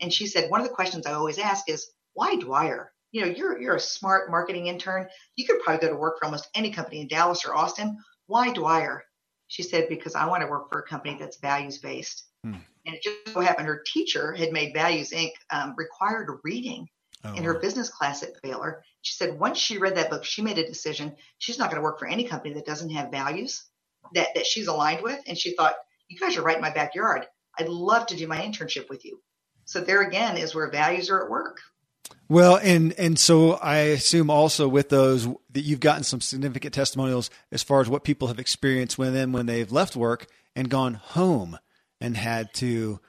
And she said, One of the questions I always ask is, Why Dwyer? You know, you're you're a smart marketing intern. You could probably go to work for almost any company in Dallas or Austin. Why Dwyer? She said, because I want to work for a company that's values based. Hmm. And it just so happened her teacher had made Values Inc. Um, required reading oh, in her wow. business class at Baylor. She said once she read that book, she made a decision she's not going to work for any company that doesn't have values that, that she's aligned with. And she thought, you guys are right in my backyard. I'd love to do my internship with you. So there again is where values are at work. Well, and and so I assume also with those that you've gotten some significant testimonials as far as what people have experienced with them when they've left work and gone home and had to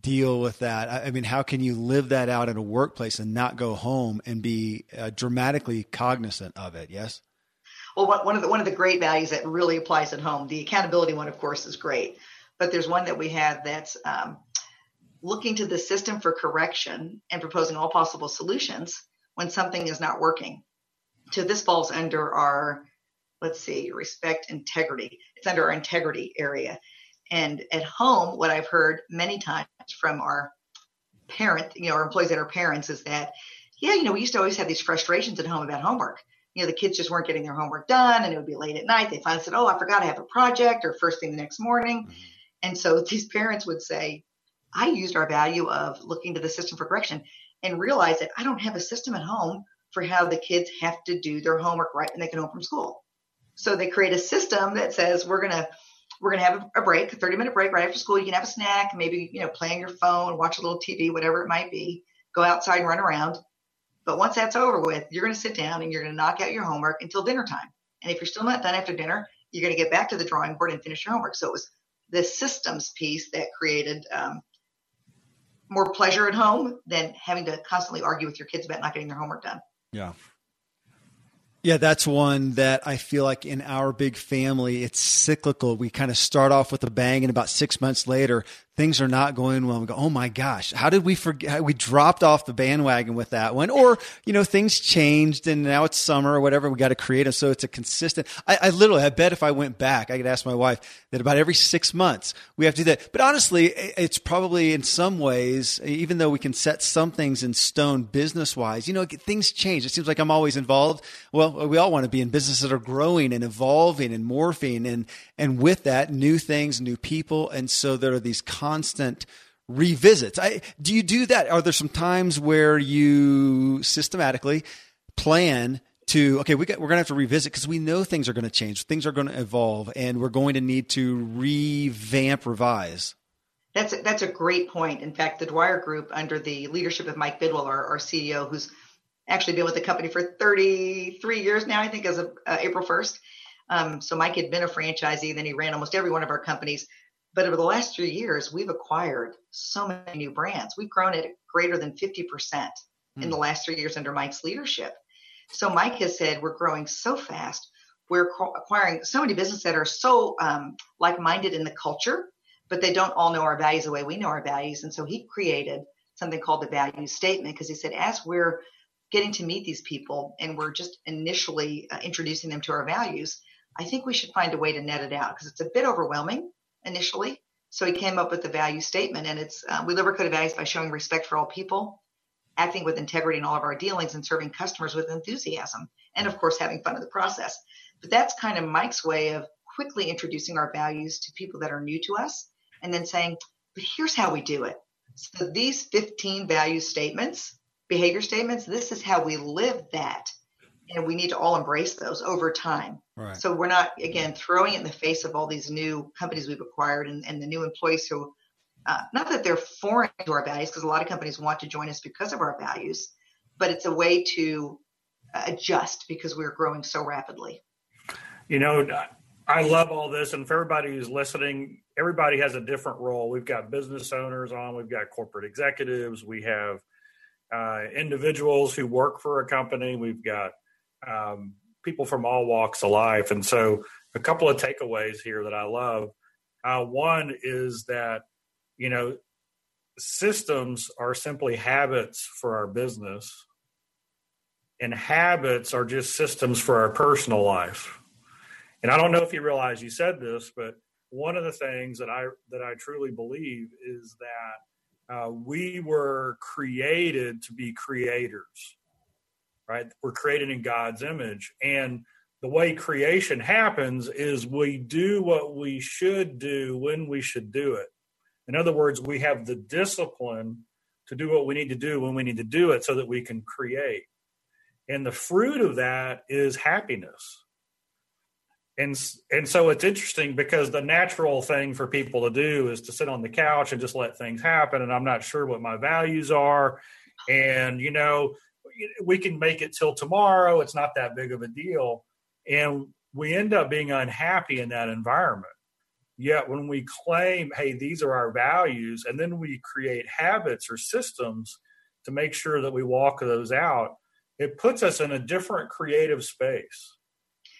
deal with that. I mean, how can you live that out in a workplace and not go home and be uh, dramatically cognizant of it? Yes. Well, one of the one of the great values that really applies at home, the accountability one, of course, is great. But there's one that we have that's um, looking to the system for correction and proposing all possible solutions when something is not working. So this falls under our, let's see, respect integrity. It's under our integrity area. And at home, what I've heard many times from our parent, you know, our employees that are parents is that, yeah, you know, we used to always have these frustrations at home about homework. You know, the kids just weren't getting their homework done and it would be late at night. They finally said, Oh, I forgot I have a project or first thing the next morning. Mm-hmm. And so these parents would say, I used our value of looking to the system for correction and realized that I don't have a system at home for how the kids have to do their homework right when they get home from school. So they create a system that says we're gonna we're gonna have a break, a 30 minute break right after school. You can have a snack, maybe you know play on your phone, watch a little TV, whatever it might be. Go outside and run around. But once that's over with, you're gonna sit down and you're gonna knock out your homework until dinner time. And if you're still not done after dinner, you're gonna get back to the drawing board and finish your homework. So it was the systems piece that created um, more pleasure at home than having to constantly argue with your kids about not getting their homework done. Yeah. Yeah, that's one that I feel like in our big family, it's cyclical. We kind of start off with a bang, and about six months later, things are not going well. We go, oh my gosh, how did we forget? We dropped off the bandwagon with that one, or you know, things changed and now it's summer or whatever. We got to create it so it's a consistent. I, I, literally, I bet if I went back, I could ask my wife that about every six months we have to do that. But honestly, it's probably in some ways, even though we can set some things in stone business wise, you know, things change. It seems like I'm always involved. Well, we all want to be in businesses that are growing and evolving and morphing, and and with that, new things, new people, and so there are these constant revisits. I, do you do that? Are there some times where you systematically plan to okay we got, we're going to have to revisit because we know things are going to change things are going to evolve and we're going to need to revamp revise that's a, that's a great point in fact the dwyer group under the leadership of mike bidwell our, our ceo who's actually been with the company for 33 years now i think as of uh, april 1st um, so mike had been a franchisee then he ran almost every one of our companies but over the last three years, we've acquired so many new brands. We've grown at greater than 50% mm. in the hmm. last three years under Mike's leadership. So Mike has said we're growing so fast. We're acquiring so many businesses that are so um, like-minded in the culture, but they don't all know our values the way we know our values. And so he created something called the value statement because he said as we're getting to meet these people and we're just initially uh, introducing them to our values, I think we should find a way to net it out because it's a bit overwhelming initially. So he came up with the value statement, and it's uh, we live our code of values by showing respect for all people, acting with integrity in all of our dealings, and serving customers with enthusiasm, and of course having fun in the process. But that's kind of Mike's way of quickly introducing our values to people that are new to us, and then saying, "But here's how we do it." So these 15 value statements, behavior statements, this is how we live that and we need to all embrace those over time. Right. So we're not again throwing it in the face of all these new companies we've acquired and, and the new employees who, uh, not that they're foreign to our values, because a lot of companies want to join us because of our values, but it's a way to uh, adjust because we're growing so rapidly. You know, I love all this, and for everybody who's listening, everybody has a different role. We've got business owners on, we've got corporate executives, we have uh, individuals who work for a company, we've got um, people from all walks of life. And so, a couple of takeaways here that I love. Uh, one is that, you know, systems are simply habits for our business, and habits are just systems for our personal life. And I don't know if you realize you said this, but one of the things that I that I truly believe is that uh, we were created to be creators right? We're created in God's image. And the way creation happens is we do what we should do when we should do it. In other words, we have the discipline to do what we need to do when we need to do it so that we can create. And the fruit of that is happiness. And and so it's interesting because the natural thing for people to do is to sit on the couch and just let things happen and I'm not sure what my values are and you know we can make it till tomorrow. It's not that big of a deal. And we end up being unhappy in that environment. Yet when we claim, hey, these are our values, and then we create habits or systems to make sure that we walk those out, it puts us in a different creative space.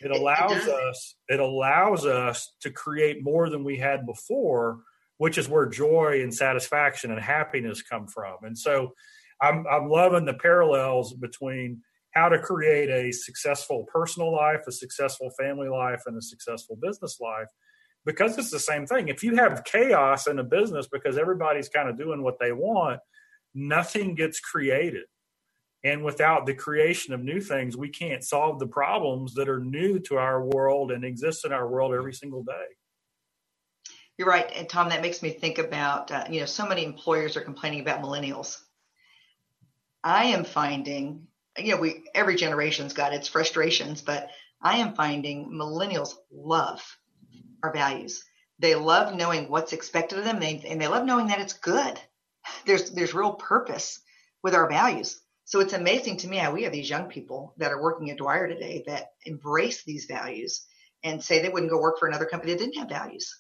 It allows us it allows us to create more than we had before, which is where joy and satisfaction and happiness come from. And so I'm, I'm loving the parallels between how to create a successful personal life, a successful family life, and a successful business life. because it's the same thing. If you have chaos in a business because everybody's kind of doing what they want, nothing gets created. And without the creation of new things, we can't solve the problems that are new to our world and exist in our world every single day. You're right, and Tom. That makes me think about uh, you know so many employers are complaining about millennials. I am finding you know we every generation's got its frustrations, but I am finding millennials love our values. They love knowing what's expected of them, they, and they love knowing that it's good. There's there's real purpose with our values. So it's amazing to me how we have these young people that are working at Dwyer today that embrace these values and say they wouldn't go work for another company that didn't have values.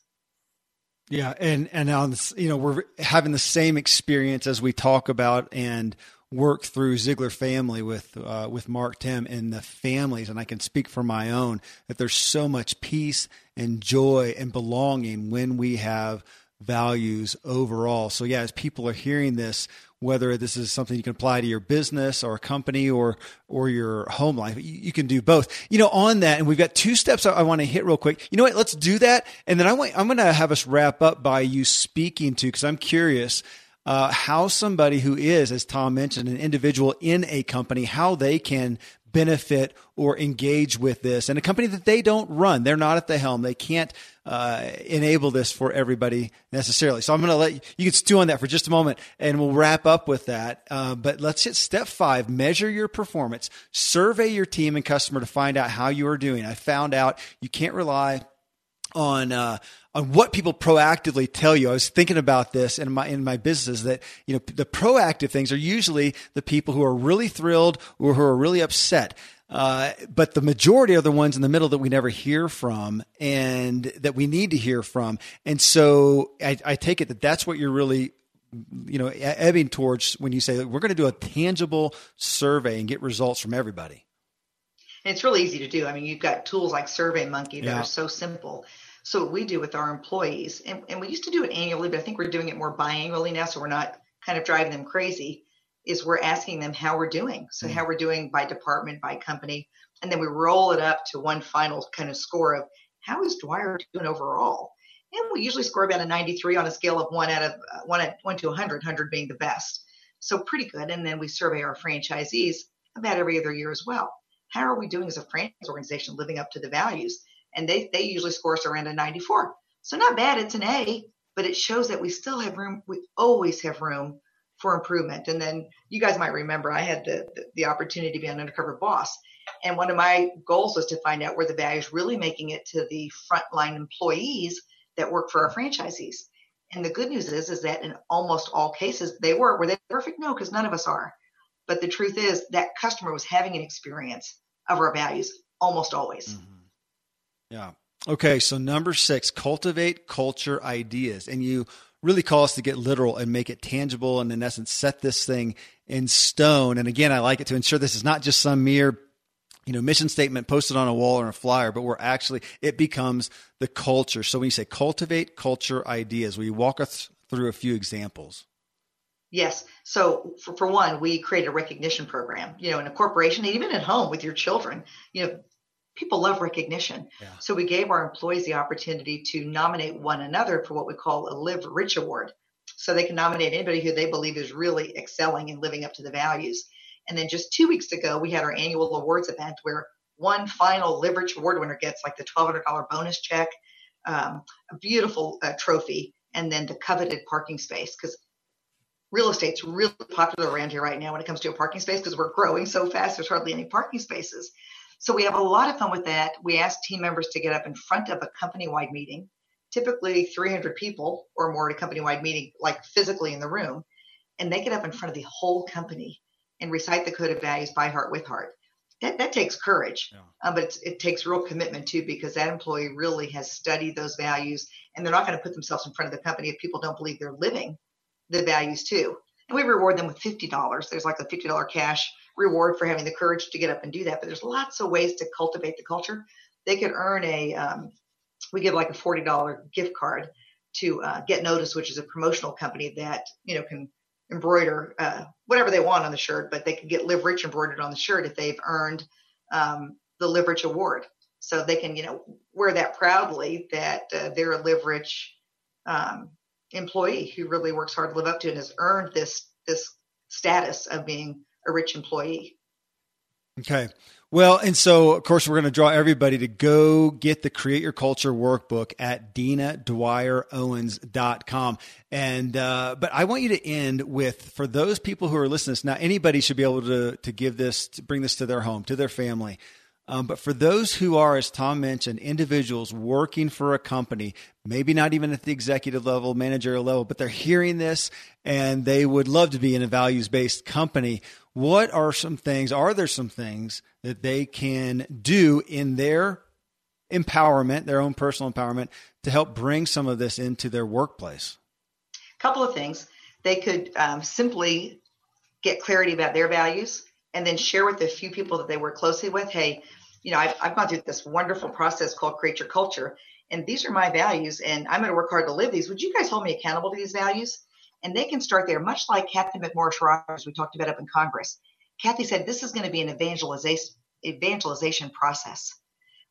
Yeah, and and on this, you know we're having the same experience as we talk about and work through Ziglar family with uh, with Mark Timm and the families, and I can speak for my own that there's so much peace and joy and belonging when we have values overall. So yeah, as people are hearing this, whether this is something you can apply to your business or a company or or your home life. You, you, can do both. You know, on that, and we've got two steps I, I want to hit real quick. You know what? Let's do that, and then I want, I'm going to have us wrap up by you speaking to because I'm curious. Uh, how somebody who is, as Tom mentioned, an individual in a company, how they can benefit or engage with this and a company that they don't run. They're not at the helm. They can't uh, enable this for everybody necessarily. So I'm going to let you, you can stew on that for just a moment and we'll wrap up with that. Uh, but let's hit step five, measure your performance, survey your team and customer to find out how you are doing. I found out you can't rely on uh, on what people proactively tell you. I was thinking about this in my in my businesses that you know the proactive things are usually the people who are really thrilled or who are really upset. Uh, but the majority are the ones in the middle that we never hear from and that we need to hear from. And so I, I take it that that's what you're really you know ebbing towards when you say we're going to do a tangible survey and get results from everybody. it's really easy to do. I mean, you've got tools like SurveyMonkey that yeah. are so simple. So what we do with our employees, and, and we used to do it annually, but I think we're doing it more biannually now, so we're not kind of driving them crazy. Is we're asking them how we're doing. So mm-hmm. how we're doing by department, by company, and then we roll it up to one final kind of score of how is Dwyer doing overall. And we usually score about a 93 on a scale of one out of uh, one at one to 100, 100 being the best. So pretty good. And then we survey our franchisees about every other year as well. How are we doing as a franchise organization living up to the values? And they they usually score us around a 94. So not bad. It's an A, but it shows that we still have room. We always have room for improvement. And then you guys might remember I had the the, the opportunity to be an undercover boss, and one of my goals was to find out where the value is really making it to the frontline employees that work for our franchisees. And the good news is, is that in almost all cases they were. Were they perfect? No, because none of us are. But the truth is that customer was having an experience of our values almost always. Mm-hmm. Yeah. Okay. So number six, cultivate culture ideas. And you really call us to get literal and make it tangible and in essence set this thing in stone. And again, I like it to ensure this is not just some mere you know mission statement posted on a wall or a flyer but we're actually it becomes the culture so when you say cultivate culture ideas will you walk us through a few examples Yes. So for, for one, we create a recognition program, you know, in a corporation, even at home with your children, you know, people love recognition. Yeah. So we gave our employees the opportunity to nominate one another for what we call a Live Rich Award. So they can nominate anybody who they believe is really excelling and living up to the values. And then just two weeks ago, we had our annual awards event where one final Live Rich Award winner gets like the $1,200 bonus check, um, a beautiful uh, trophy, and then the coveted parking space. Because real estate's really popular around here right now when it comes to a parking space because we're growing so fast. There's hardly any parking spaces. So we have a lot of fun with that. We ask team members to get up in front of a company wide meeting, typically 300 people or more at a company wide meeting, like physically in the room. And they get up in front of the whole company and recite the code of values by heart with heart. That, that takes courage, yeah. um, but it takes real commitment too, because that employee really has studied those values and they're not going to put themselves in front of the company if people don't believe they're living the values too. And we reward them with $50. There's like a $50 cash reward for having the courage to get up and do that. But there's lots of ways to cultivate the culture. They could earn a, um, we give like a $40 gift card to uh, Get Notice, which is a promotional company that, you know, can embroider uh, whatever they want on the shirt, but they can get Live Rich embroidered on the shirt if they've earned um, the Live Rich award. so they can, you know, wear that proudly that uh, they're a live rich um, employee who really works hard to live up to and has earned this this status of being a rich employee. Okay. Well, and so of course we're going to draw everybody to go get the Create Your Culture workbook at DinaDwyerOwens.com. And uh, but I want you to end with for those people who are listening. Now anybody should be able to to give this, to bring this to their home, to their family. Um, but for those who are, as Tom mentioned, individuals working for a company, maybe not even at the executive level, managerial level, but they're hearing this and they would love to be in a values based company. What are some things, are there some things that they can do in their empowerment, their own personal empowerment, to help bring some of this into their workplace? A couple of things. They could um, simply get clarity about their values and then share with a few people that they work closely with hey you know I've, I've gone through this wonderful process called create your culture and these are my values and i'm going to work hard to live these. Would you guys hold me accountable to these values? And they can start there much like Cathy McMorris Rodgers we talked about up in congress. Cathy said this is going to be an evangelization evangelization process.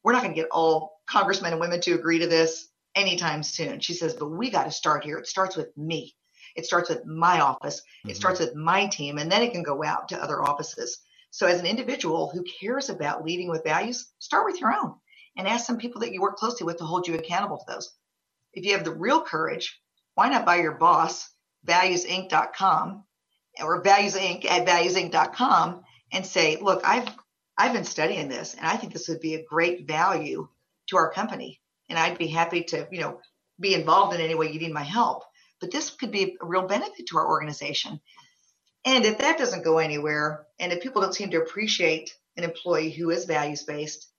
We're not going to get all congressmen and women to agree to this anytime soon. She says but we got to start here. It starts with me it starts with my office, mm-hmm. it starts with my team, and then it can go out to other offices. So, as an individual who cares about leading with values, start with your own and ask some people that you work closely with to hold you accountable to those. If you have the real courage, why not buy your boss valuesinc.com or valuesinc at valuesinc.com and say, look, I've I've been studying this and I think this would be a great value to our company. And I'd be happy to, you know, be involved in any way you need my help but this could be a real benefit to our organization. And if that doesn't go anywhere, and if people don't seem to appreciate an employee who is values based,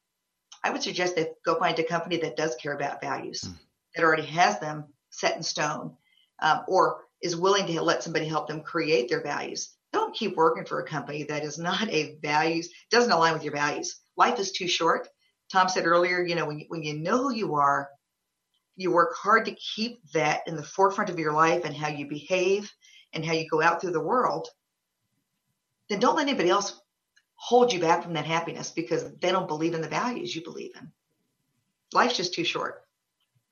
I would suggest they go find a company that does care about values, mm. that already has them set in stone, um, or is willing to let somebody help them create their values. Don't keep working for a company that is not a values, doesn't align with your values. Life is too short. Tom said earlier, you know, when you, when you know who you are, you work hard to keep that in the forefront of your life and how you behave and how you go out through the world, then don't let anybody else hold you back from that happiness because they don't believe in the values you believe in. Life's just too short.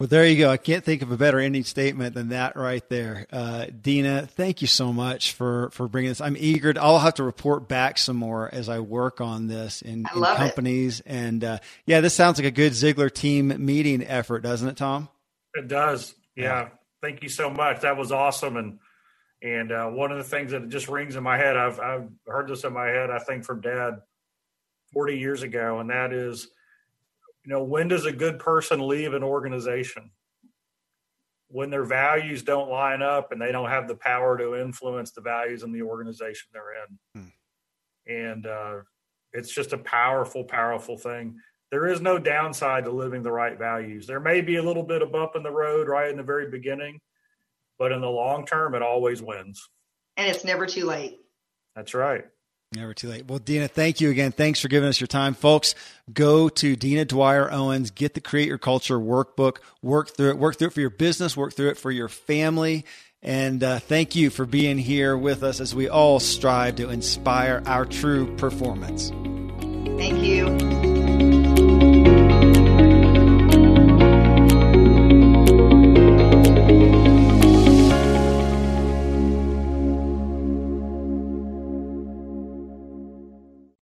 Well, there you go. I can't think of a better ending statement than that right there. Uh, Dina, thank you so much for, for bringing this. I'm eager. To, I'll have to report back some more as I work on this in, in companies. It. And uh, yeah, this sounds like a good Ziglar team meeting effort, doesn't it, Tom? It does. Yeah. yeah. Thank you so much. That was awesome. And and uh, one of the things that just rings in my head, I've I've heard this in my head. I think from Dad, forty years ago, and that is, you know, when does a good person leave an organization? When their values don't line up and they don't have the power to influence the values in the organization they're in. Hmm. And uh, it's just a powerful, powerful thing there is no downside to living the right values. There may be a little bit of bump in the road right in the very beginning, but in the long term, it always wins. And it's never too late. That's right. Never too late. Well, Dina, thank you again. Thanks for giving us your time. Folks, go to Dina Dwyer Owens, get the Create Your Culture workbook, work through it, work through it for your business, work through it for your family. And uh, thank you for being here with us as we all strive to inspire our true performance. Thank you.